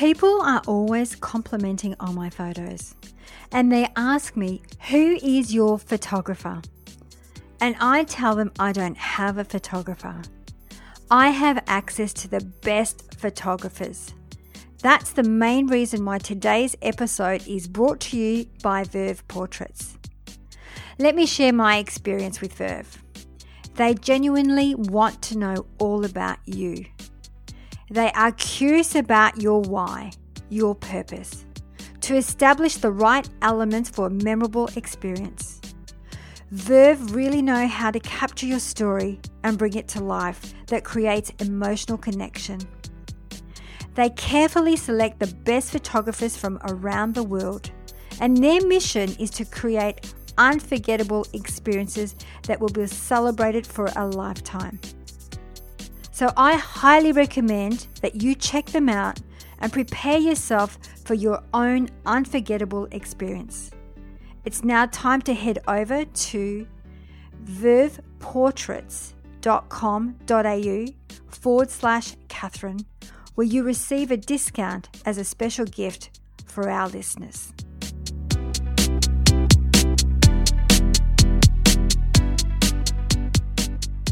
People are always complimenting on my photos and they ask me, Who is your photographer? And I tell them I don't have a photographer. I have access to the best photographers. That's the main reason why today's episode is brought to you by Verve Portraits. Let me share my experience with Verve. They genuinely want to know all about you. They are curious about your why, your purpose, to establish the right elements for a memorable experience. Verve really know how to capture your story and bring it to life that creates emotional connection. They carefully select the best photographers from around the world, and their mission is to create unforgettable experiences that will be celebrated for a lifetime. So I highly recommend that you check them out and prepare yourself for your own unforgettable experience. It's now time to head over to verveportraits.com.au forward slash Catherine, where you receive a discount as a special gift for our listeners.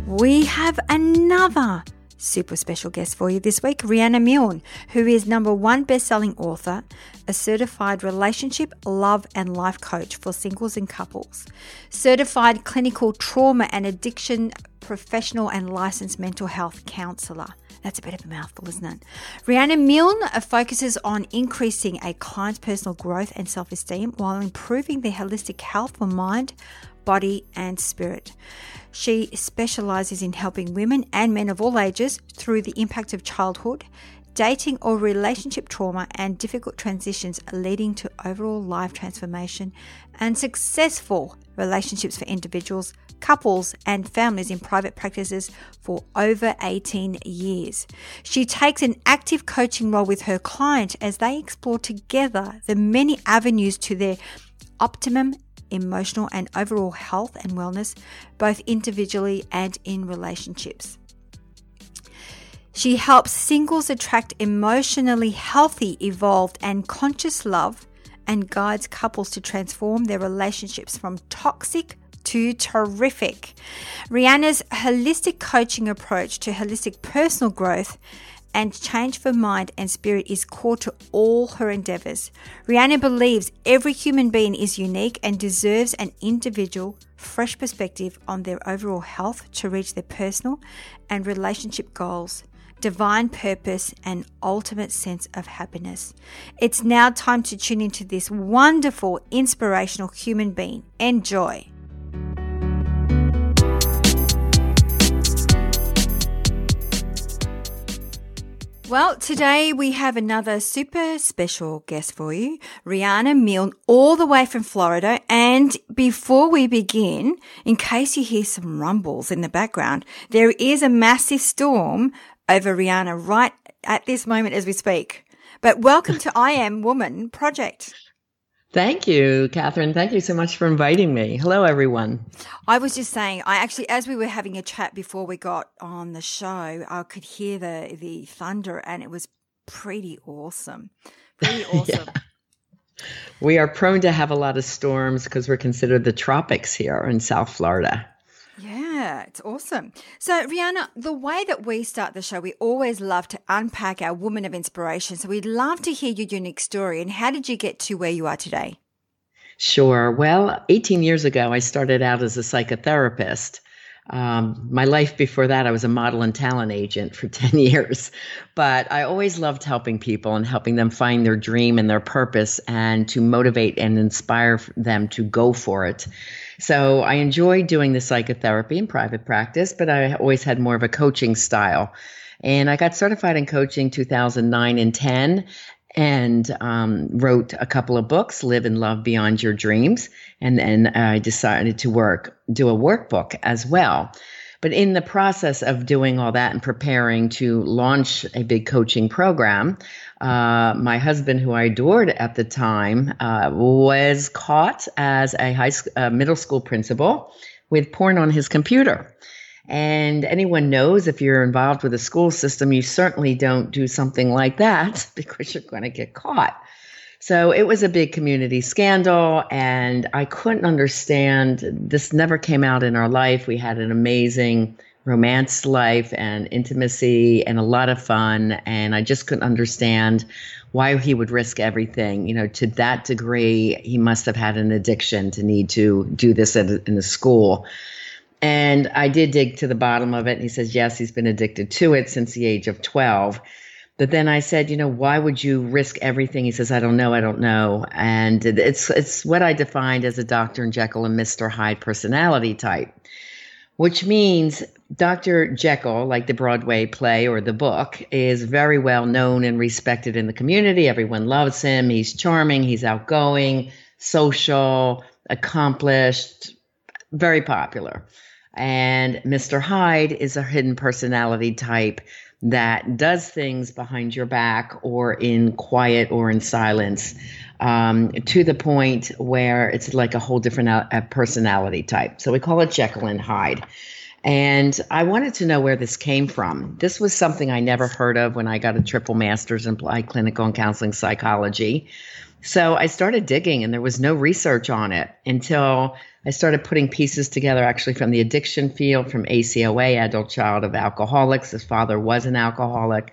We have another super special guest for you this week, Riana Milne, who is number one best-selling author, a certified relationship, love, and life coach for singles and couples, certified clinical trauma and addiction professional and licensed mental health counselor. That's a bit of a mouthful, isn't it? Riana Milne focuses on increasing a client's personal growth and self esteem while improving their holistic health for mind, body, and spirit. She specializes in helping women and men of all ages through the impact of childhood, dating or relationship trauma, and difficult transitions leading to overall life transformation and successful relationships for individuals, couples, and families in private practices for over 18 years. She takes an active coaching role with her client as they explore together the many avenues to their optimum emotional, and overall health and wellness, both individually and in relationships. She helps singles attract emotionally healthy, evolved, and conscious love and guides couples to transform their relationships from toxic to terrific. Riana's holistic coaching approach to holistic personal growth and change for mind and spirit is core to all her endeavors. Riana believes every human being is unique and deserves an individual, fresh perspective on their overall health to reach their personal and relationship goals, divine purpose, and ultimate sense of happiness. It's now time to tune into this wonderful, inspirational human being. Enjoy. Well, today we have another super special guest for you, Riana Milne, all the way from Florida. And before we begin, in case you hear some rumbles in the background, there is a massive storm over Riana right at this moment as we speak. But welcome to I Am Woman Project. Thank you, Catherine. Thank you so much for inviting me. Hello, everyone. I was just saying, I actually, as we were having a chat before we got on the show, I could hear the the thunder, and it was pretty awesome. Pretty awesome. yeah. We are prone to have a lot of storms because we're considered the tropics here in South Florida. Yeah. it's awesome. So, Riana, the way that we start the show, we always love to unpack our woman of inspiration. So, we'd love to hear your unique story. And how did you get to where you are today? Sure. Well, 18 years ago, I started out as a psychotherapist. Um, my life before that, I was a model and talent agent for 10 years. But I always loved helping people and helping them find their dream and their purpose and to motivate and inspire them to go for it. So I enjoyed doing the psychotherapy in private practice, but I always had more of a coaching style. And I got certified in coaching 2009 and 10 and um, wrote a couple of books, Live and Love Beyond Your Dreams. And then I decided to work, do a workbook as well. But in the process of doing all that and preparing to launch a big coaching program, uh, my husband, who I adored at the time, uh, was caught as a high school, uh, middle school principal with porn on his computer. And anyone knows if you're involved with a school system, you certainly don't do something like that because you're going to get caught. So it was a big community scandal, and I couldn't understand. This never came out in our life. We had an amazing romance life and intimacy and a lot of fun, and I just couldn't understand why he would risk everything. You know, to that degree, he must have had an addiction to need to do this in the school. And I did dig to the bottom of it. And he says, yes, he's been addicted to it since the age of 12. But then I said, you know, why would you risk everything? He says, I don't know, I don't know. And it's it's what I defined as a Dr. Jekyll and Mr. Hyde personality type, which means Dr. Jekyll, like the Broadway play or the book, is very well known and respected in the community. Everyone loves him. He's charming, he's outgoing, social, accomplished, very popular. And Mr. Hyde is a hidden personality type that does things behind your back or in quiet or in silence um, to the point where it's like a whole different uh, personality type. So we call it Jekyll and Hyde. And I wanted to know where this came from. This was something I never heard of when I got a triple master's in applied clinical and counseling psychology. So I started digging, and there was no research on it until I started putting pieces together actually from the addiction field, from ACOA, adult child of alcoholics. His father was an alcoholic.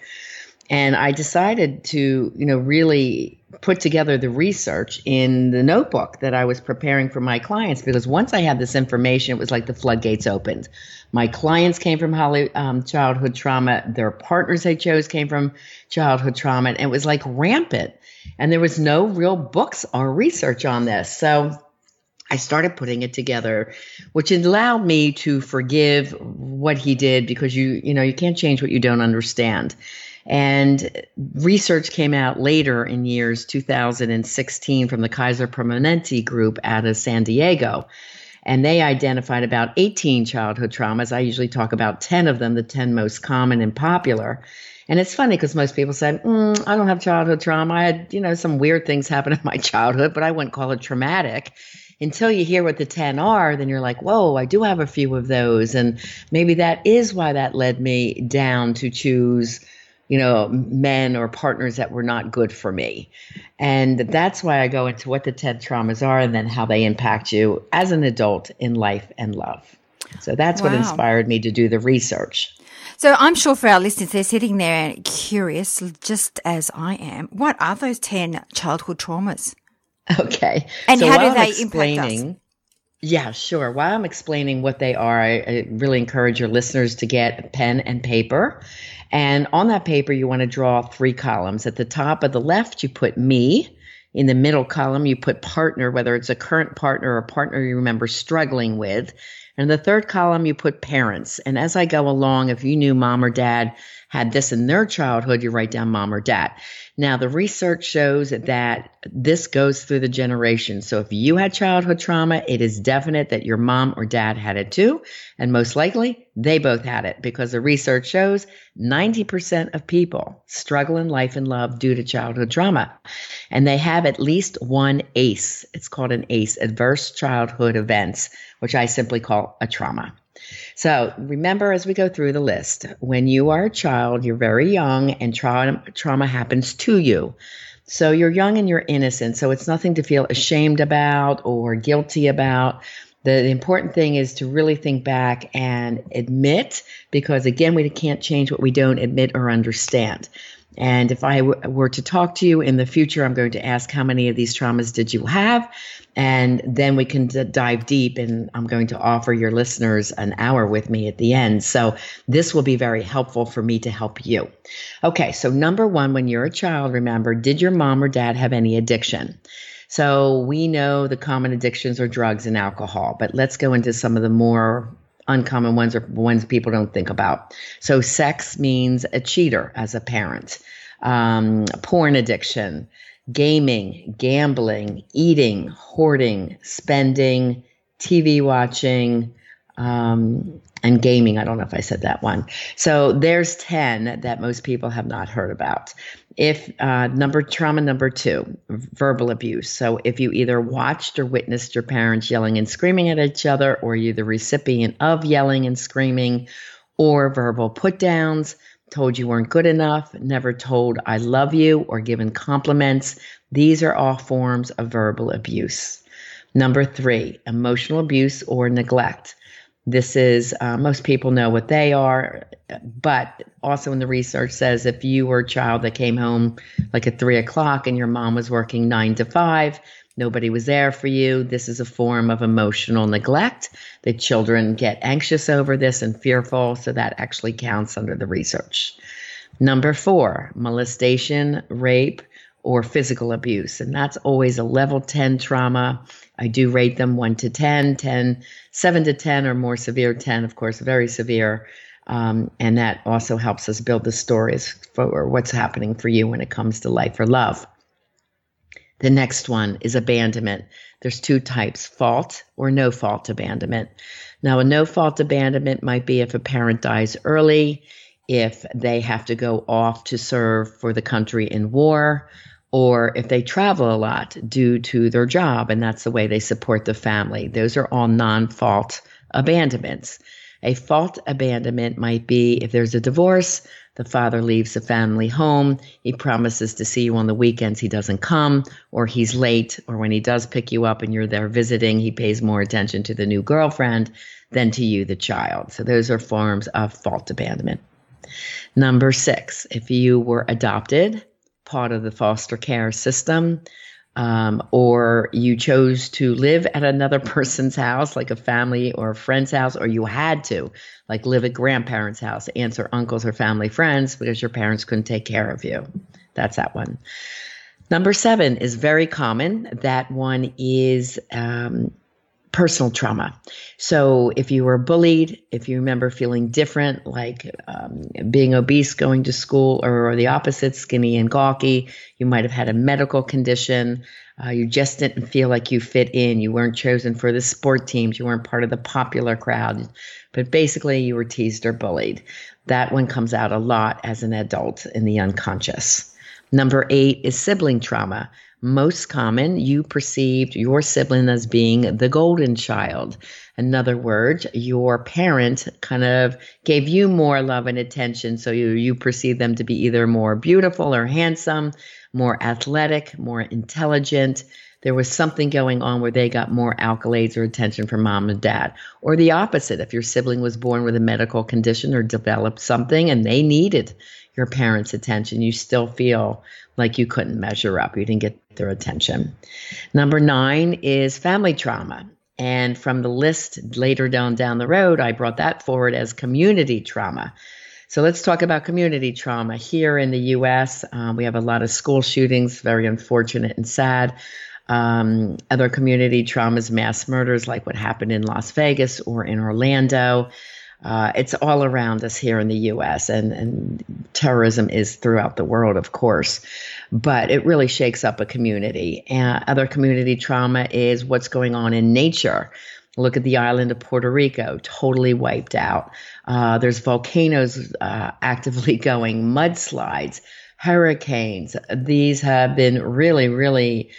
And I decided to, you know, really put together the research in the notebook that I was preparing for my clients because once I had this information, it was like the floodgates opened. My clients came from um, childhood trauma. Their partners they chose came from childhood trauma. And it was like rampant. And there was no real books or research on this. So I started putting it together, which allowed me to forgive what he did because you, you know, you can't change what you don't understand. And research came out later in years 2016 from the Kaiser Permanente group out of San Diego. And they identified about 18 childhood traumas. I usually talk about 10 of them, the 10 most common and popular. And it's funny because most people say, mm, I don't have childhood trauma. I had, you know, some weird things happen in my childhood, but I wouldn't call it traumatic until you hear what the 10 are, then you're like, whoa, I do have a few of those. And maybe that is why that led me down to choose, you know, men or partners that were not good for me. And that's why I go into what the 10 traumas are and then how they impact you as an adult in life and love. So that's wow. what inspired me to do the research. So I'm sure for our listeners, they're sitting there curious, just as I am. What are those 10 childhood traumas? Okay. And so how do they impact us? Yeah, sure. While I'm explaining what they are, I, I really encourage your listeners to get a pen and paper. And on that paper, you want to draw three columns. At the top of the left, you put me. In the middle column, you put partner, whether it's a current partner or a partner you remember struggling with. And the third column, you put parents. And as I go along, if you knew mom or dad had this in their childhood, you write down mom or dad. Now, the research shows that this goes through the generations. So if you had childhood trauma, it is definite that your mom or dad had it too. And most likely they both had it because the research shows 90% of people struggle in life and love due to childhood trauma. And they have at least one ACE. It's called an ACE, adverse childhood events, which I simply call a trauma. So remember as we go through the list, when you are a child, you're very young and trauma, trauma happens to you. So you're young and you're innocent. So it's nothing to feel ashamed about or guilty about. The, the important thing is to really think back and admit, because again, we can't change what we don't admit or understand. And if I w- were to talk to you in the future, I'm going to ask how many of these traumas did you have? And then we can d- dive deep, and I'm going to offer your listeners an hour with me at the end. So this will be very helpful for me to help you. Okay, so number one, when you're a child, remember, did your mom or dad have any addiction? So we know the common addictions are drugs and alcohol, but let's go into some of the more uncommon ones or ones people don't think about. So, sex means a cheater as a parent, um, porn addiction, gaming, gambling, eating, hoarding, spending, TV watching, um, and gaming. I don't know if I said that one. So there's 10 that most people have not heard about. If uh, number trauma number two, verbal abuse. So if you either watched or witnessed your parents yelling and screaming at each other, or you're the recipient of yelling and screaming, or verbal put downs, told you weren't good enough, never told I love you, or given compliments, these are all forms of verbal abuse. Number three, emotional abuse or neglect. This is, uh, most people know what they are, but also in the research says if you were a child that came home like at three o'clock and your mom was working nine to five, nobody was there for you, this is a form of emotional neglect. The children get anxious over this and fearful, so that actually counts under the research. Number four, molestation, rape, or physical abuse. And that's always a level 10 trauma. I do rate them 1 to 10, 10, 7 to 10, or more severe 10, of course, very severe. Um, and that also helps us build the stories for what's happening for you when it comes to life or love. The next one is abandonment. There's two types fault or no fault abandonment. Now, a no fault abandonment might be if a parent dies early, if they have to go off to serve for the country in war, or if they travel a lot due to their job and that's the way they support the family. Those are all non fault abandonments. A fault abandonment might be if there's a divorce, the father leaves the family home, he promises to see you on the weekends, he doesn't come, or he's late, or when he does pick you up and you're there visiting, he pays more attention to the new girlfriend than to you, the child. So those are forms of fault abandonment. Number six, if you were adopted, part of the foster care system, um, or you chose to live at another person's house, like a family or a friend's house, or you had to, like live at grandparents' house, aunts or uncles or family friends, because your parents couldn't take care of you. That's that one. Number seven is very common. That one is um, personal trauma. So if you were bullied, if you remember feeling different, like um, being obese going to school, or, or, the opposite, skinny and gawky, you might have had a medical condition. Uh, you just didn't feel like you fit in. You weren't chosen for the sport teams. You weren't part of the popular crowd. But basically, you were teased or bullied. That one comes out a lot as an adult in the unconscious. Number eight is sibling trauma most common, you perceived your sibling as being the golden child. In other words, your parent kind of gave you more love and attention. So you, you perceive them to be either more beautiful or handsome, more athletic, more intelligent. There was something going on where they got more accolades or attention from mom and dad. Or the opposite, if your sibling was born with a medical condition or developed something and they needed your parents' attention, you still feel like you couldn't measure up. You didn't get their attention. Number nine is family trauma. And from the list later down down the road, I brought that forward as community trauma. So let's talk about community trauma. Here in the U.S., um, we have a lot of school shootings, very unfortunate and sad. Um, other community traumas, mass murders, like what happened in Las Vegas or in Orlando. Uh, it's all around us here in the U.S. and and terrorism is throughout the world, of course, but it really shakes up a community. And other community trauma is what's going on in nature. Look at the island of Puerto Rico, totally wiped out. Uh, there's volcanoes uh, actively going, mudslides, hurricanes. These have been really, really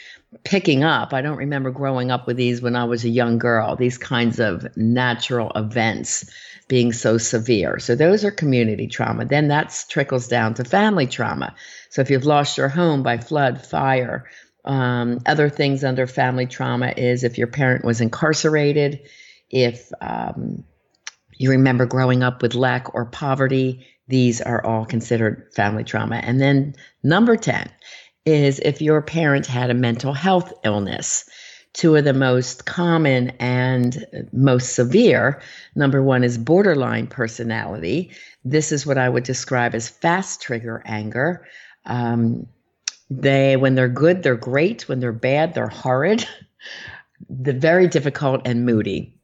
picking up. I don't remember growing up with these when I was a young girl, these kinds of natural events being so severe. So those are community trauma. Then that trickles down to family trauma. So if you've lost your home by flood, fire, Um, other things under family trauma is if your parent was incarcerated, if um, you remember growing up with lack or poverty, these are all considered family trauma. And then number 10 is if your parent had a mental health illness. Two of the most common and most severe. Number one is borderline personality. This is what I would describe as fast trigger anger. Um, they, when they're good, they're great. When they're bad, they're horrid. the very difficult and moody.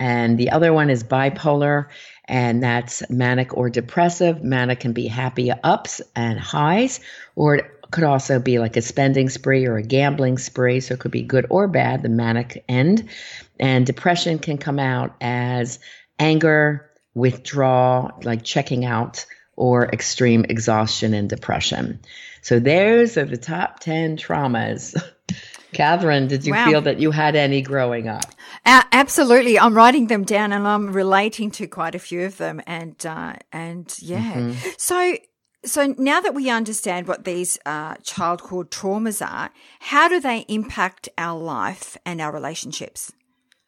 And the other one is bipolar, and that's manic or depressive. Manic can be happy ups and highs, or it could also be like a spending spree or a gambling spree. So it could be good or bad, the manic end. And depression can come out as anger, withdrawal, like checking out, or extreme exhaustion and depression. So those are the top 10 traumas. Catherine, did you wow. feel that you had any growing up? Uh, absolutely, I'm writing them down, and I'm relating to quite a few of them, and uh, and yeah. Mm-hmm. So so now that we understand what these uh, childhood traumas are, how do they impact our life and our relationships?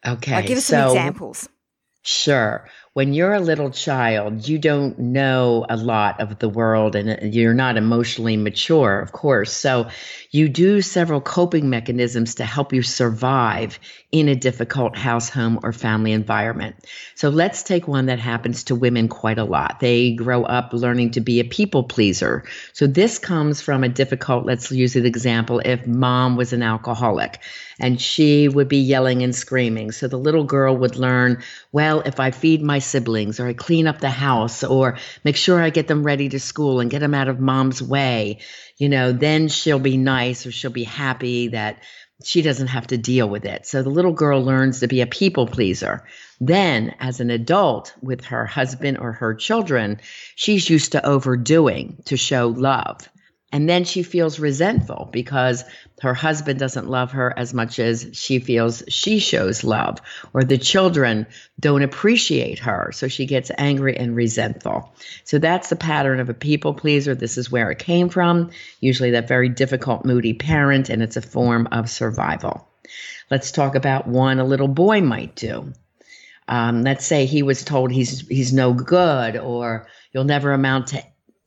Okay, like give us so, some examples. Sure when you're a little child, you don't know a lot of the world and uh, you're not emotionally mature, of course. So you do several coping mechanisms to help you survive in a difficult house, home, or family environment. So let's take one that happens to women quite a lot. They grow up learning to be a people pleaser. So this comes from a difficult, let's use an example, if mom was an alcoholic and she would be yelling and screaming. So the little girl would learn, well, if I feed my siblings or I clean up the house or make sure I get them ready to school and get them out of mom's way, you know, then she'll be nice or she'll be happy that she doesn't have to deal with it. So the little girl learns to be a people pleaser. Then, as an adult with her husband or her children, she's used to overdoing to show love. And then she feels resentful because her husband doesn't love her as much as she feels she shows love, or the children don't appreciate her. So she gets angry and resentful. So that's the pattern of a people pleaser. This is where it came from, usually that very difficult, moody parent, and it's a form of survival. Let's talk about one a little boy might do. Um, let's say he was told he's he's no good, or you'll never amount to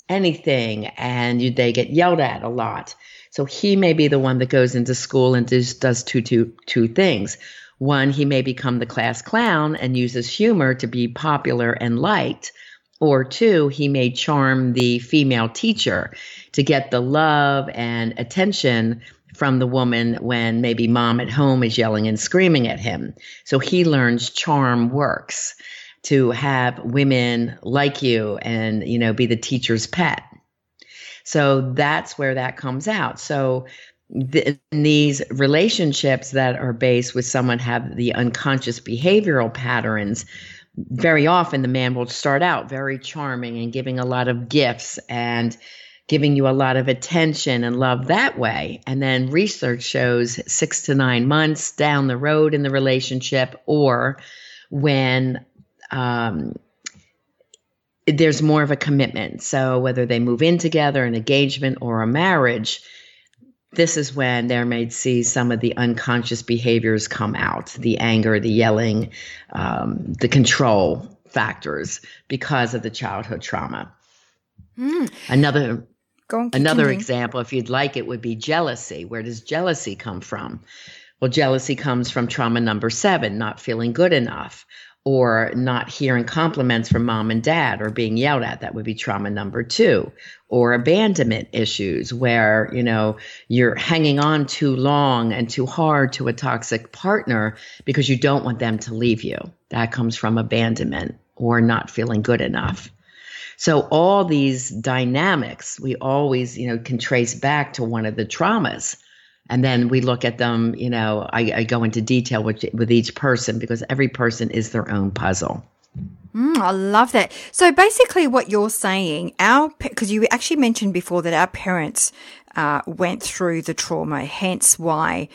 anything and you, they get yelled at a lot. So he may be the one that goes into school and does, does two, two, two things. One, he may become the class clown and uses humor to be popular and liked. Or two, he may charm the female teacher to get the love and attention from the woman when maybe mom at home is yelling and screaming at him. So he learns charm works to have women like you and, you know, be the teacher's pet. So that's where that comes out. So the, these relationships that are based with someone have the unconscious behavioral patterns very often the man will start out very charming and giving a lot of gifts and giving you a lot of attention and love that way. And then research shows six to nine months down the road in the relationship, or when um, there's more of a commitment. So whether they move in together, an engagement, or a marriage, this is when they may see some of the unconscious behaviors come out the anger, the yelling, um, the control factors because of the childhood trauma. Mm. Another another example, if you'd like it, would be jealousy. Where does jealousy come from? Well, jealousy comes from trauma number seven, not feeling good enough or not hearing compliments from mom and dad or being yelled at that would be trauma number 2 or abandonment issues where you know you're hanging on too long and too hard to a toxic partner because you don't want them to leave you. That comes from abandonment or not feeling good enough. So all these dynamics we always you know can trace back to one of the traumas and then we look at them you know i, I go into detail with, with each person because every person is their own puzzle Mm, I love that. So basically, what you're saying, our because you actually mentioned before that our parents uh, went through the trauma, hence why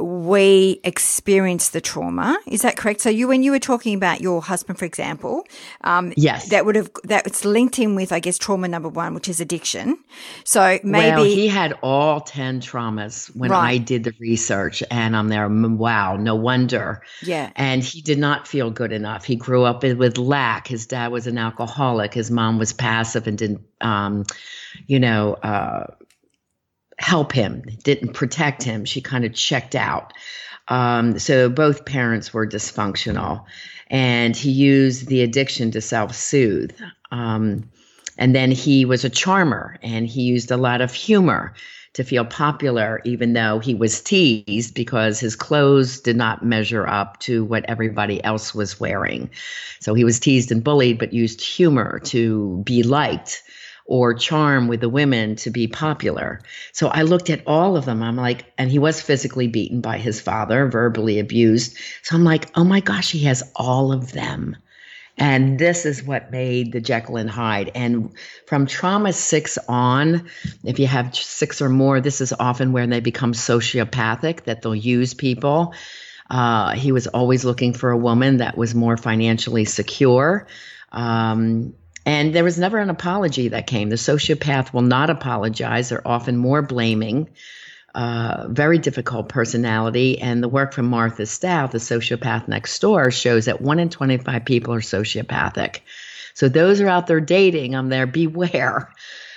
we experience the trauma. Is that correct? So you, when you were talking about your husband, for example, um, yes, that would have that's linked in with, I guess, trauma number one, which is addiction. So maybe well, he had all ten traumas when right. I did the research, and I'm there. Wow, no wonder. Yeah, and he did not feel good enough. He grew up with lack. His dad was an alcoholic. His mom was passive and didn't, um, you know. Uh, help him, didn't protect him. She kind of checked out. Um, so both parents were dysfunctional, and he used the addiction to self soothe. Um, and then he was a charmer, and he used a lot of humor to feel popular, even though he was teased because his clothes did not measure up to what everybody else was wearing. So he was teased and bullied, but used humor to be liked or charm with the women to be popular. So I looked at all of them. I'm like, and he was physically beaten by his father, verbally abused. So I'm like, oh my gosh, he has all of them. And this is what made the Jekyll and Hyde. And from trauma six on, if you have six or more, this is often where they become sociopathic, that they'll use people. Uh, he was always looking for a woman that was more financially secure. Um, and there was never an apology that came. The sociopath will not apologize. They're often more blaming. Uh, very difficult personality. And the work from Martha Stout, the sociopath next door, shows that one in 25 people are sociopathic. So those are out there dating, I'm there, beware.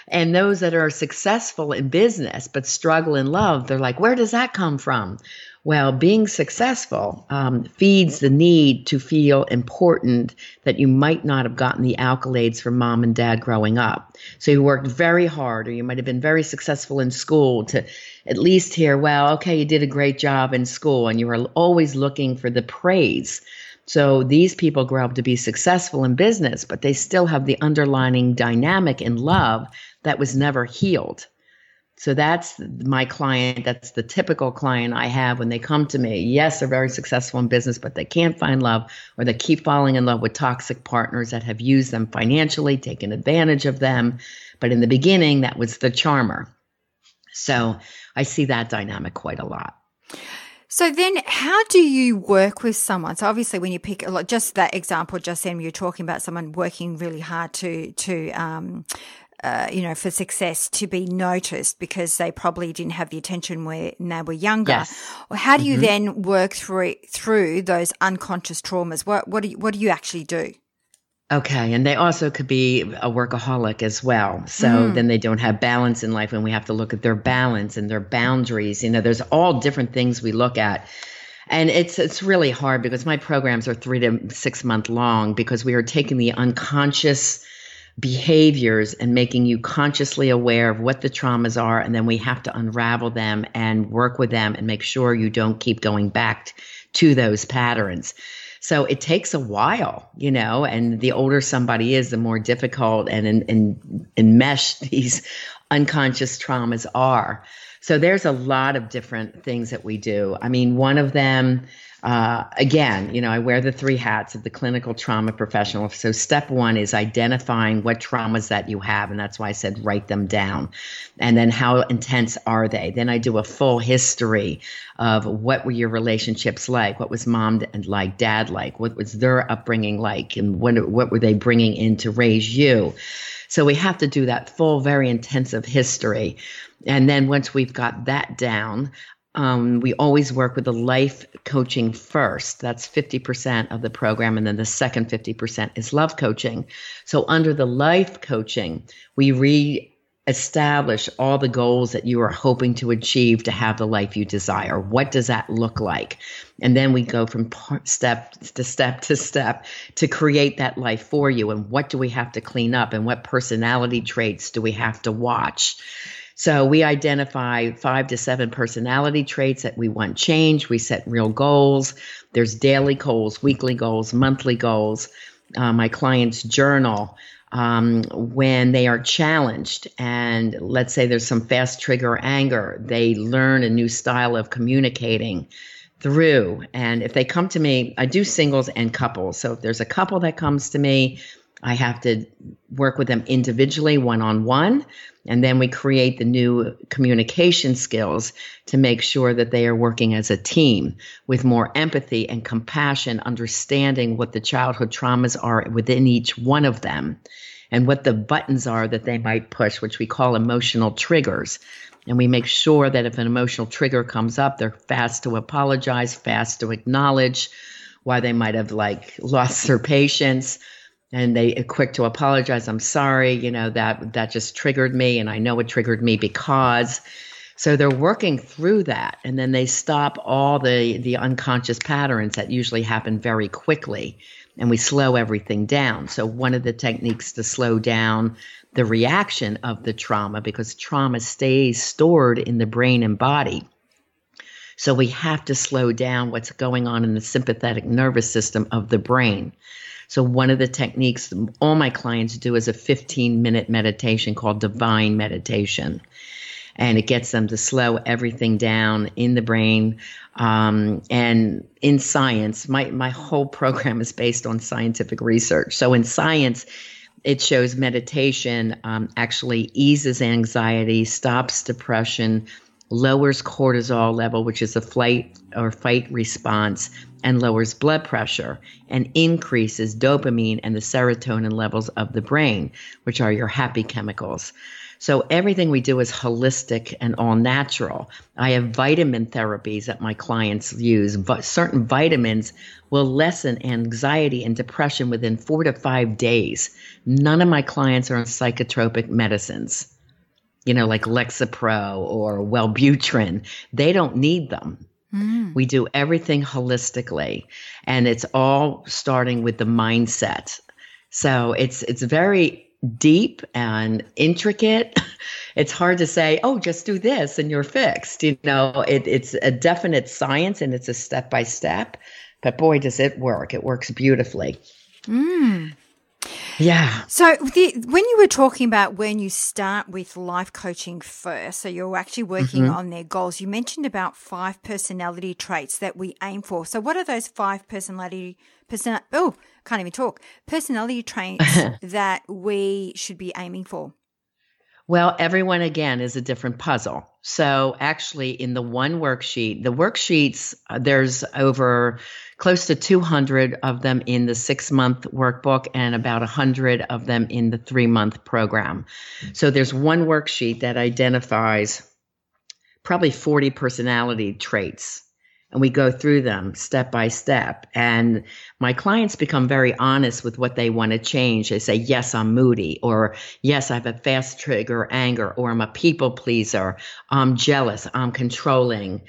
And those that are successful in business but struggle in love, they're like, where does that come from? Well, being successful um, feeds the need to feel important that you might not have gotten the accolades from mom and dad growing up. So you worked very hard, or you might have been very successful in school to at least hear, well, okay, you did a great job in school, and you were always looking for the praise. So these people grow up to be successful in business, but they still have the underlying dynamic in love that was never healed. So that's my client. That's the typical client I have when they come to me. Yes, they're very successful in business, but they can't find love or they keep falling in love with toxic partners that have used them financially, taken advantage of them. But in the beginning, that was the charmer. So I see that dynamic quite a lot. So then, how do you work with someone? So obviously, when you pick a lot, just that example, just then you're talking about someone working really hard to to um, uh, you know, for success to be noticed because they probably didn't have the attention when they were younger. Yes. Well, how do you mm-hmm. then work through through those unconscious traumas? What what do you, what do you actually do? Okay, and they also could be a workaholic as well. So mm. then they don't have balance in life, and we have to look at their balance and their boundaries. You know, there's all different things we look at and it's it's really hard because my programs are three to six month long because we are taking the unconscious behaviors and making you consciously aware of what the traumas are. And then we have to unravel them and work with them and make sure you don't keep going back to those patterns. So it takes a while, you know, and the older somebody is, the more difficult and, and, and enmeshed these unconscious traumas are. So there's a lot of different things that we do. I mean, one of them, uh, again, you know, I wear the three hats of the clinical trauma professional. So, step one is identifying what traumas that you have. And that's why I said write them down. And then, how intense are they? Then, I do a full history of what were your relationships like? What was mom and like, dad like? What was their upbringing like? And what, what were they bringing in to raise you? So, we have to do that full, very intensive history. And then once we've got that down, um, we always work with the life coaching first. That's 50% of the program. And then the second 50% is love coaching. So under the life coaching, we re-establish all the goals that you are hoping to achieve to have the life you desire. What does that look like? And then we go from step to step to step to create that life for you. And what do we have to clean up? And what personality traits do we have to watch? So we identify five to seven personality traits that we want change. We set real goals. There's daily goals, weekly goals, monthly goals. Uh, my clients journal um, when they are challenged, and let's say there's some fast trigger anger, they learn a new style of communicating through. And if they come to me, I do singles and couples. So if there's a couple that comes to me, I have to work with them individually, one on one. And then we create the new communication skills to make sure that they are working as a team with more empathy and compassion, understanding what the childhood traumas are within each one of them and what the buttons are that they might push, which we call emotional triggers. And we make sure that if an emotional trigger comes up, they're fast to apologize, fast to acknowledge why they might have like lost their patience and they quick to apologize. I'm sorry, you know, that that just triggered me and I know it triggered me because so they're working through that and then they stop all the the unconscious patterns that usually happen very quickly and we slow everything down. So one of the techniques to slow down the reaction of the trauma because trauma stays stored in the brain and body. So we have to slow down what's going on in the sympathetic nervous system of the brain. So one of the techniques all my clients do is a 15 minute meditation called divine meditation. And it gets them to slow everything down in the brain. Um, and in science, my, my whole program is based on scientific research. So in science, it shows meditation um, actually eases anxiety, stops depression, lowers cortisol level, which is a flight or fight response, and lowers blood pressure and increases dopamine and the serotonin levels of the brain, which are your happy chemicals. So everything we do is holistic and all natural. I have vitamin therapies that my clients use. But certain vitamins will lessen anxiety and depression within four to five days. None of my clients are on psychotropic medicines, you know, like Lexapro or Wellbutrin. They don't need them. Mm. We do everything holistically, and it's all starting with the mindset. So it's it's very deep and intricate. It's hard to say, oh, just do this and you're fixed. You know, it, it's a definite science and it's a step by step. But boy, does it work! It works beautifully. Mm. Yeah. So the, when you were talking about when you start with life coaching first, so you're actually working mm-hmm. on their goals, you mentioned about five personality traits that we aim for. So what are those five personality person oh, can't even talk. Personality traits that we should be aiming for? Well, everyone again is a different puzzle. So, actually, in the one worksheet, the worksheets, uh, there's over close to 200 of them in the six month workbook and about 100 of them in the three month program. So there's one worksheet that identifies probably 40 personality traits. And we go through them step by step. And my clients become very honest with what they want to change. They say, Yes, I'm moody, or Yes, I have a fast trigger anger, or I'm a people pleaser, I'm jealous, I'm controlling.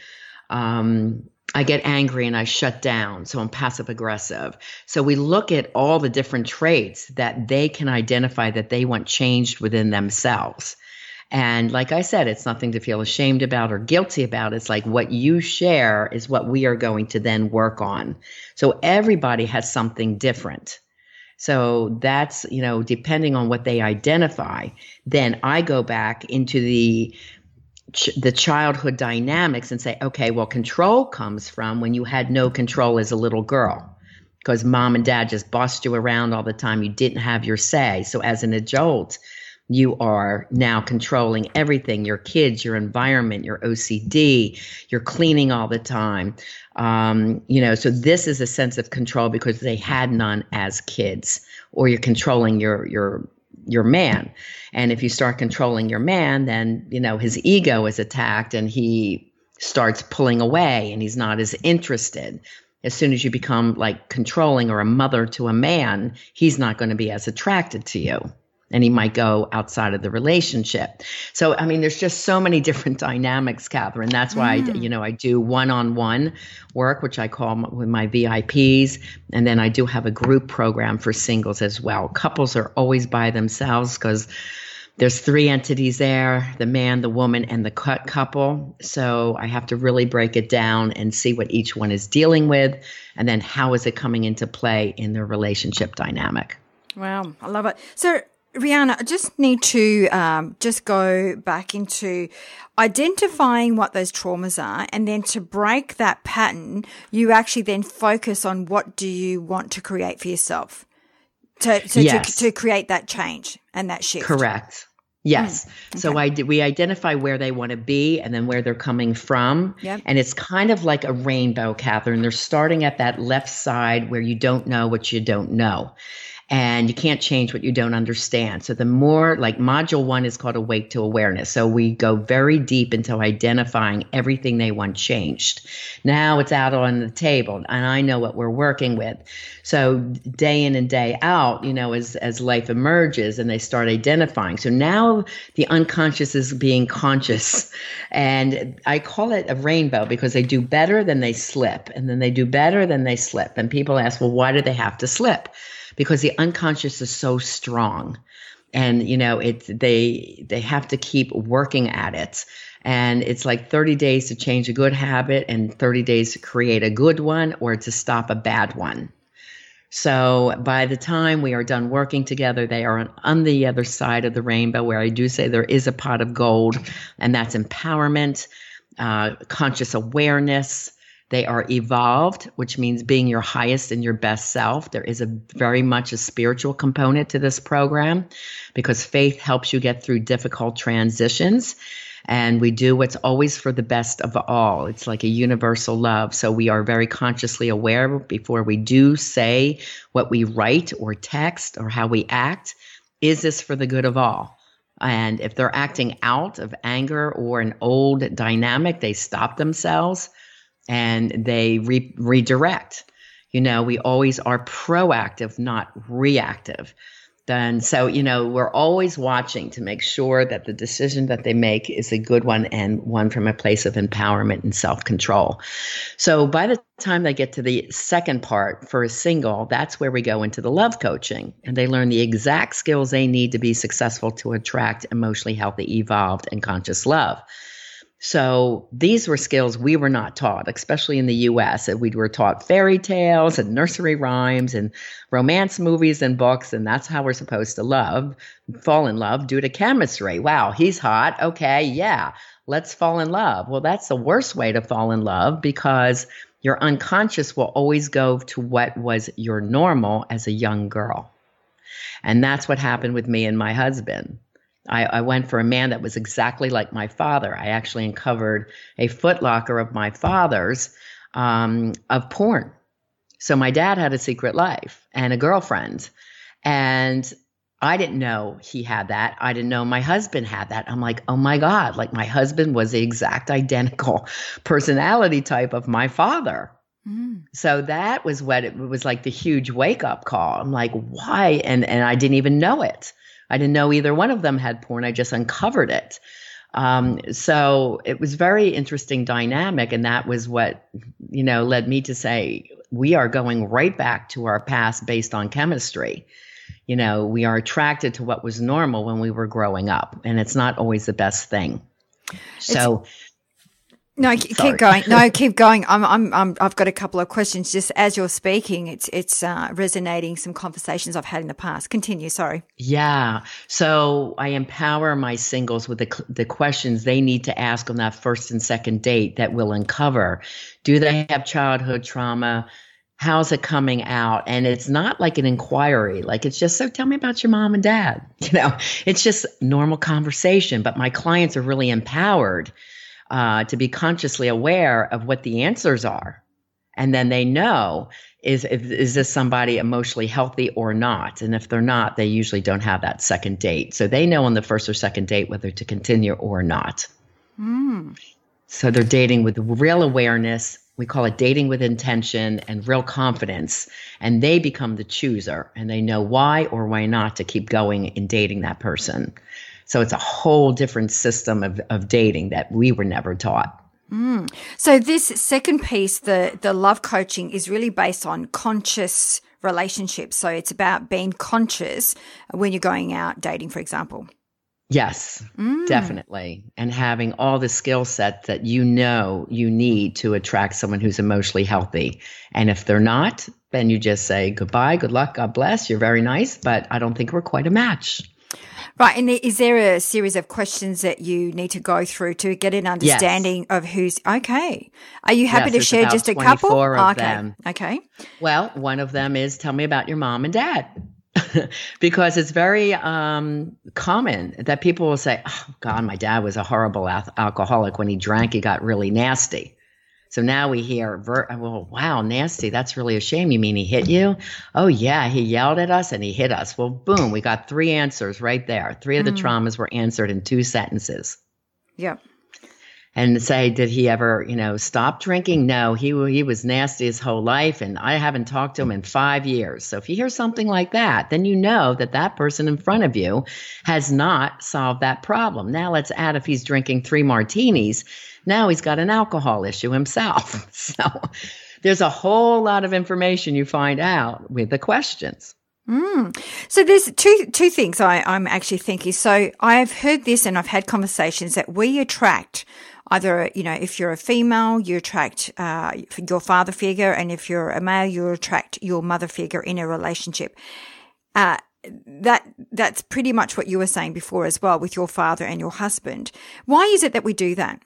Um, I get angry and I shut down. So I'm passive aggressive. So we look at all the different traits that they can identify that they want changed within themselves. And like I said, it's nothing to feel ashamed about or guilty about. It's like what you share is what we are going to then work on. So everybody has something different. So that's, you know, depending on what they identify, then I go back into the ch- the childhood dynamics and say, okay, well, control comes from when you had no control as a little girl because mom and dad just bossed you around all the time. You didn't have your say. So as an adult, you are now controlling everything your kids, your environment, your OCD, you're cleaning all the time. Um, you know, so this is a sense of control because they had none as kids, or you're controlling your your your man. And if you start controlling your man, then, you know, his ego is attacked and he starts pulling away and he's not as interested. As soon as you become like controlling or a mother to a man, he's not going to be as attracted to you and he might go outside of the relationship. So, I mean, there's just so many different dynamics, Catherine. That's why, mm. I, you know, I do one-on-one work, which I call with my VIPs, and then I do have a group program for singles as well. Couples are always by themselves because there's three entities there the man the woman and the cut couple so i have to really break it down and see what each one is dealing with and then how is it coming into play in their relationship dynamic wow i love it so Riana, I just need to um, just go back into identifying what those traumas are, and then to break that pattern, you actually then focus on what do you want to create for yourself. to, to, yes. to, to create that change and that shift. Correct. Yes. Mm, okay. So I we identify where they want to be and then where they're coming from. Yep. And it's kind of like a rainbow, Catherine. They're starting at that left side where you don't know what you don't know and you can't change what you don't understand. So the more like module one is called awake to awareness. So we go very deep into identifying everything they want changed. Now it's out on the table and I know what we're working with. So day in and day out, you know, as, as life emerges and they start identifying. So now the unconscious is being conscious and I call it a rainbow because they do better than they slip and then they do better than they slip. And people ask, well, why do they have to slip? Because the unconscious is so strong. And you know it they they have to keep working at it. And it's like 30 days to change a good habit and 30 days to create a good one or to stop a bad one. So by the time we are done working together they are on, on the other side of the rainbow where i do say there is a pot of gold and that's empowerment uh, conscious awareness they are evolved, which means being your highest and your best self. There is a very much a spiritual component to this program because faith helps you get through difficult transitions. And we do what's always for the best of all. It's like a universal love. So we are very consciously aware before we do say what we write or text or how we act. Is this for the good of all? And if they're acting out of anger or an old dynamic, they stop themselves and they re- redirect. You know, we always are proactive, not reactive. Then, so, you know, we're always watching to make sure that the decision that they make is a good one and one from a place of empowerment and self control. So, by the time they get to the second part for a single, that's where we go into the love coaching and they learn the exact skills they need to be successful to attract emotionally healthy, evolved, and conscious love. So these were skills we were not taught, especially in the US. We were taught fairy tales and nursery rhymes and romance movies and books, and that's how we're supposed to love, fall in love due to chemistry. Wow, he's hot. Okay, yeah, let's fall in love. Well, that's the worst way to fall in love because your unconscious will always go to what was your normal as a young girl. And that's what happened with me and my husband. I, I, went for a man that was exactly like my father. I actually uncovered a footlocker of my father's um, of porn. So my dad had a secret life and a girlfriend. And I didn't know he had that. I didn't know my husband had that. I'm like, oh my God, like my husband was the exact identical personality type of my father. Mm. So that was what it was like the huge wake up call. I'm like, why? And and I didn't even know it. I didn't know either one of them had porn. I just uncovered it. Um, so it was very interesting dynamic, and that was what you know led me to say we are going right back to our past based on chemistry. You know, we are attracted to what was normal when we were growing up, and it's not always the best thing. So. It's- no, keep going. No, keep going. I'm, I'm, I'm, I've got a couple of questions. Just as you're speaking, it's, it's uh, resonating some conversations I've had in the past. Continue. Sorry. Yeah. So I empower my singles with the, the questions they need to ask on that first and second date that will uncover. Do they have childhood trauma? How's it coming out? And it's not like an inquiry. Like it's just, so tell me about your mom and dad. You know, it's just normal conversation, but my clients are really empowered uh, to be consciously aware of what the answers are. And then they know is is this somebody emotionally healthy or not? And if they're not, they usually don't have that second date. So they know on the first or second date whether to continue or not. Mm. So they're dating with real awareness. We call it dating with intention and real confidence. And they become the chooser and they know why or why not to keep going in dating that person. So it's a whole different system of, of dating that we were never taught. Mm. So this second piece, the the love coaching, is really based on conscious relationships. So it's about being conscious when you're going out dating, for example. Yes, mm. definitely. And having all the skill set that you know you need to attract someone who's emotionally healthy. And if they're not, then you just say goodbye, good luck, God bless. You're very nice, but I don't think we're quite a match. Right. And is there a series of questions that you need to go through to get an understanding yes. of who's okay? Are you happy yes, to share just a couple? Of okay. Them. Okay. Well, one of them is tell me about your mom and dad. because it's very um, common that people will say, "Oh God, my dad was a horrible al- alcoholic. When he drank, he got really nasty." So now we hear, well, wow, nasty. That's really a shame. You mean he hit you? Oh, yeah, he yelled at us and he hit us. Well, boom, we got three answers right there. Three of the mm. traumas were answered in two sentences. Yep and say, did he ever, you know, stop drinking? No, he he was nasty his whole life, and I haven't talked to him in five years. So if you hear something like that, then you know that that person in front of you has not solved that problem. Now let's add if he's drinking three martinis, now he's got an alcohol issue himself. So there's a whole lot of information you find out with the questions. Mm. So there's two two things I, I'm actually thinking. So I've heard this and I've had conversations that we attract either, you know, if you're a female, you attract uh, your father figure, and if you're a male, you attract your mother figure in a relationship. Uh, that that's pretty much what you were saying before as well with your father and your husband. Why is it that we do that?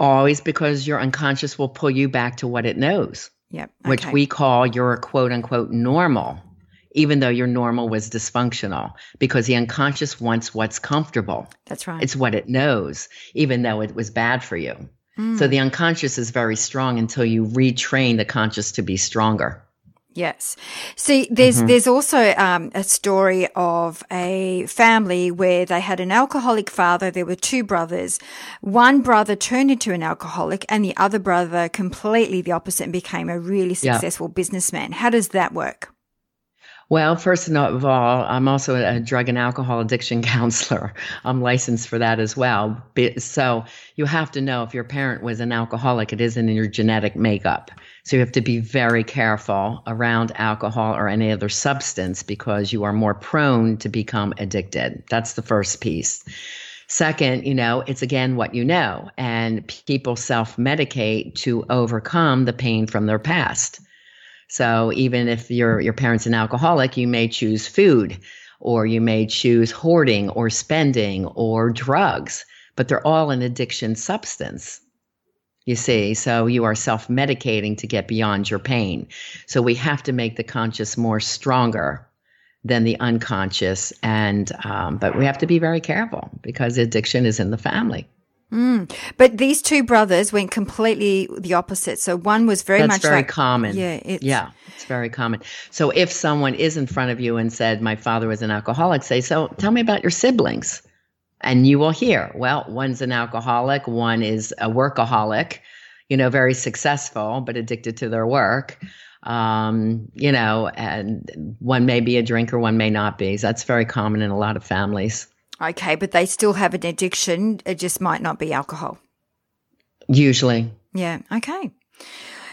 Always because your unconscious will pull you back to what it knows. Yep. Okay. Which we call your quote unquote normal even though your normal was dysfunctional, because the unconscious wants what's comfortable. That's right. It's what it knows, even though it was bad for you. Mm. So the unconscious is very strong until you retrain the conscious to be stronger. Yes. See, there's mm-hmm. there's also um, a story of a family where they had an alcoholic father. There were two brothers. One brother turned into an alcoholic, and the other brother completely the opposite and became a really successful yeah. businessman. How does that work? Well, first of all, I'm also a drug and alcohol addiction counselor. I'm licensed for that as well. So you have to know if your parent was an alcoholic, it isn't in your genetic makeup. So you have to be very careful around alcohol or any other substance because you are more prone to become addicted. That's the first piece. Second, you know, it's again what you know, and people self medicate to overcome the pain from their past. So even if your your parents an alcoholic, you may choose food or you may choose hoarding or spending or drugs, but they're all an addiction substance. You see, so you are self medicating to get beyond your pain. So we have to make the conscious more stronger than the unconscious, and um, but we have to be very careful because addiction is in the family. Mm. But these two brothers went completely the opposite. So one was very That's much very like, common. Yeah, it's, yeah, it's very common. So if someone is in front of you and said, "My father was an alcoholic," say, "So tell me about your siblings," and you will hear, "Well, one's an alcoholic, one is a workaholic, you know, very successful but addicted to their work." Um, you know, and one may be a drinker, one may not be. So that's very common in a lot of families. Okay, but they still have an addiction. It just might not be alcohol. Usually. Yeah. Okay.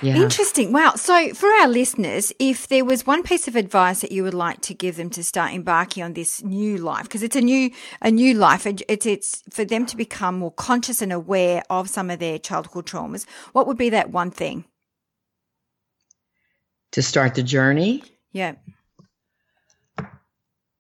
Yeah. Interesting. Wow. So, for our listeners, if there was one piece of advice that you would like to give them to start embarking on this new life, because it's a new a new life, it's it's for them to become more conscious and aware of some of their childhood traumas. What would be that one thing? To start the journey. Yeah.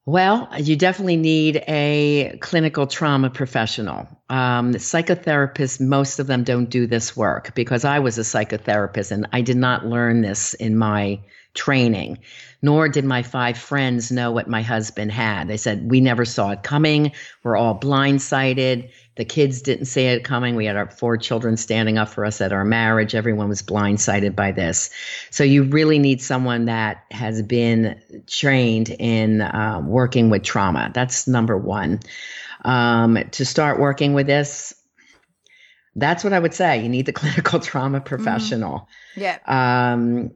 Well, you definitely need a clinical trauma professional. Um, psychotherapists, most of them don't do this work because I was a psychotherapist and I did not learn this in my training, nor did my five friends know what my husband had. They said, We never saw it coming. We're all blindsided. The kids didn't see it coming. We had our four children standing up for us at our marriage. Everyone was blindsided by this. So you really need someone that has been trained in uh, working with trauma. That's number one. Um, to start working with this, that's what I would say. You need the clinical trauma professional. Mm. Yeah. Um,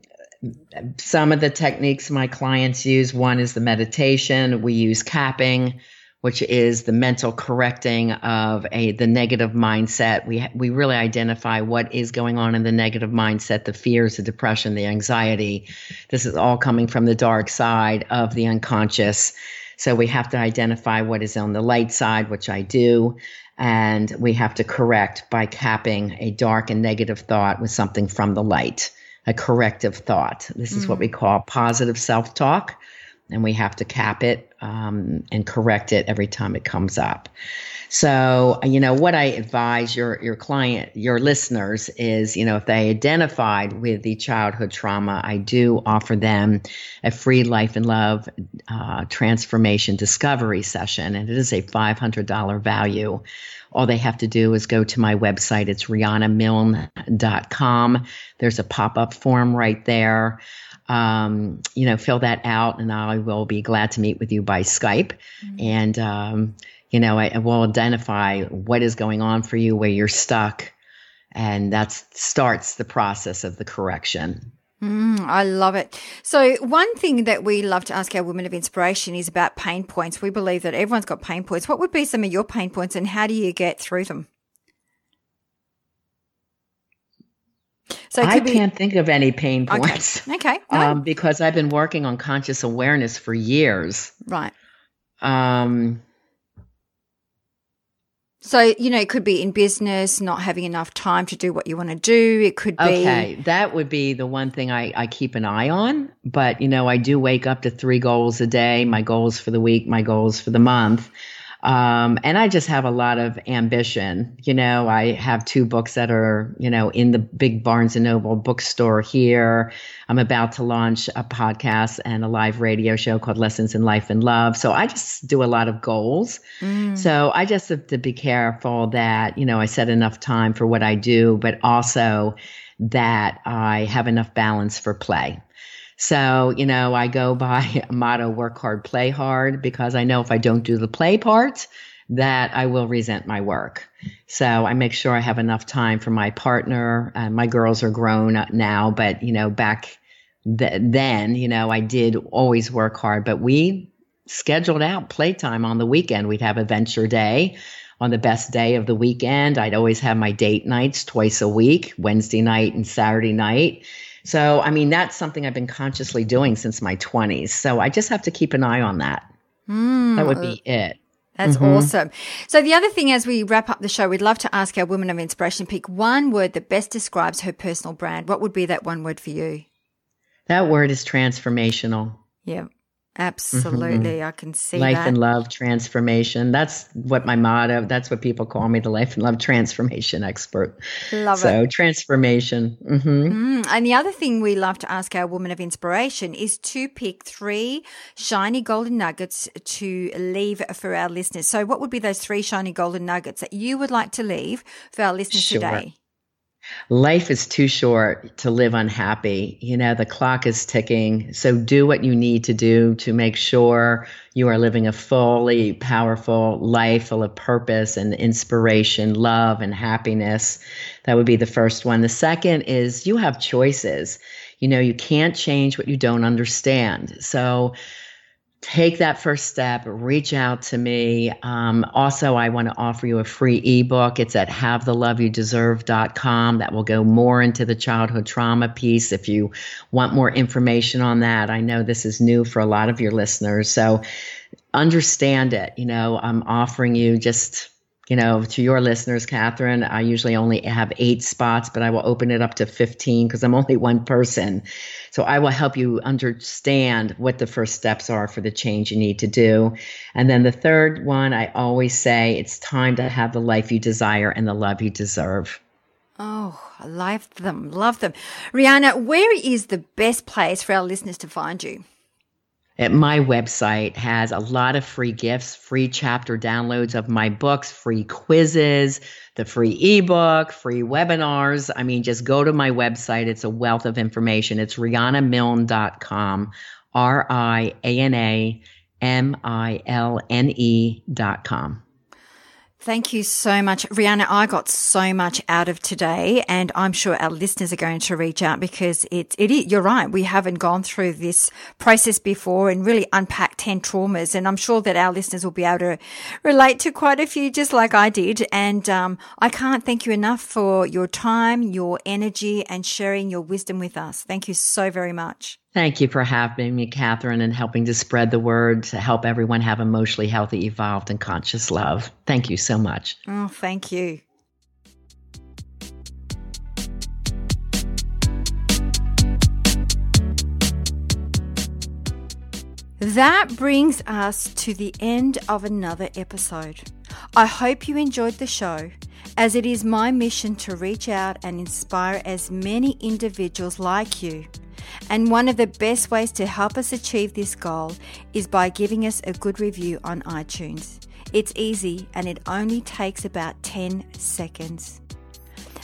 some of the techniques my clients use one is the meditation. We use capping which is the mental correcting of a the negative mindset. We we really identify what is going on in the negative mindset, the fears, the depression, the anxiety. This is all coming from the dark side of the unconscious. So we have to identify what is on the light side, which I do, and we have to correct by capping a dark and negative thought with something from the light, a corrective thought. This is mm. what we call positive self-talk and we have to cap it um, and correct it every time it comes up. So, you know, what I advise your your client, your listeners is, you know, if they identified with the childhood trauma, I do offer them a free life and love uh, transformation discovery session, and it is a five hundred dollar value. All they have to do is go to my website. It's rianamilne.com. There's a pop up form right there. Um, you know, fill that out, and I will be glad to meet with you by Skype. Mm-hmm. And um, you know, I, will identify what is going on for you, where you're stuck, and that starts the process of the correction. Mm, I love it. So, one thing that we love to ask our women of inspiration is about pain points. We believe that everyone's got pain points. What would be some of your pain points, and how do you get through them? So I be- can't think of any pain points. Okay. okay. Um, because I've been working on conscious awareness for years. Right. Um, so, you know, it could be in business, not having enough time to do what you want to do. It could be. Okay. That would be the one thing I, I keep an eye on. But, you know, I do wake up to three goals a day my goals for the week, my goals for the month. Um, and I just have a lot of ambition. You know, I have two books that are, you know, in the big Barnes and Noble bookstore here. I'm about to launch a podcast and a live radio show called Lessons in Life and Love. So I just do a lot of goals. Mm. So I just have to be careful that, you know, I set enough time for what I do, but also that I have enough balance for play. So, you know, I go by motto work hard, play hard, because I know if I don't do the play part, that I will resent my work. So I make sure I have enough time for my partner. Uh, my girls are grown now, but, you know, back th- then, you know, I did always work hard, but we scheduled out playtime on the weekend. We'd have adventure day on the best day of the weekend. I'd always have my date nights twice a week, Wednesday night and Saturday night. So, I mean, that's something I've been consciously doing since my 20s. So I just have to keep an eye on that. Mm. That would be it. That's mm-hmm. awesome. So the other thing as we wrap up the show, we'd love to ask our women of inspiration pick one word that best describes her personal brand. What would be that one word for you? That word is transformational. Yeah. Absolutely. Mm-hmm. I can see life that. and love transformation. That's what my motto, that's what people call me, the life and love transformation expert. Love so, it. So transformation. Mm-hmm. Mm. And the other thing we love to ask our woman of inspiration is to pick three shiny golden nuggets to leave for our listeners. So what would be those three shiny golden nuggets that you would like to leave for our listeners sure. today? Life is too short to live unhappy. You know, the clock is ticking. So do what you need to do to make sure you are living a fully powerful life full of purpose and inspiration, love and happiness. That would be the first one. The second is you have choices. You know, you can't change what you don't understand. So take that first step, reach out to me. Um, also, I want to offer you a free ebook. It's at havetheloveyoudeserve.com. That will go more into the childhood trauma piece if you want more information on that. I know this is new for a lot of your listeners. So understand it. You know, I'm offering you just you know, to your listeners, Catherine, I usually only have eight spots, but I will open it up to 15 because I'm only one person. So I will help you understand what the first steps are for the change you need to do. And then the third one, I always say it's time to have the life you desire and the love you deserve. Oh, I love them. Love them. Riana, where is the best place for our listeners to find you? At my website has a lot of free gifts, free chapter downloads of my books, free quizzes, the free ebook, free webinars. I mean, just go to my website. It's a wealth of information. It's rianamilne.com, R I A N A M I L N E.com. Thank you so much. Riana, I got so much out of today and I'm sure our listeners are going to reach out because it, it is, you're right. We haven't gone through this process before and really unpacked 10 traumas. And I'm sure that our listeners will be able to relate to quite a few just like I did. And, um, I can't thank you enough for your time, your energy and sharing your wisdom with us. Thank you so very much. Thank you for having me, Catherine, and helping to spread the word to help everyone have emotionally healthy, evolved, and conscious love. Thank you so much. Oh, thank you. That brings us to the end of another episode. I hope you enjoyed the show, as it is my mission to reach out and inspire as many individuals like you. And one of the best ways to help us achieve this goal is by giving us a good review on iTunes. It's easy and it only takes about 10 seconds.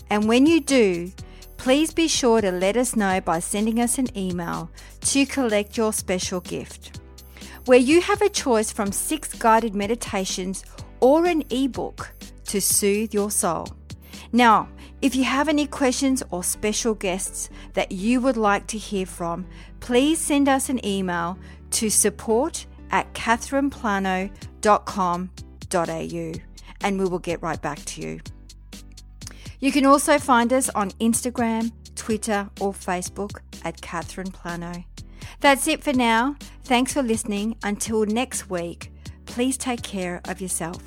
And when you do, please be sure to let us know by sending us an email to collect your special gift where you have a choice from six guided meditations or an ebook to soothe your soul. Now, if you have any questions or special guests that you would like to hear from, please send us an email to support at catherineplano.com.au and we will get right back to you. You can also find us on Instagram, Twitter, or Facebook at Catherine Plano. That's it for now. Thanks for listening. Until next week, please take care of yourself.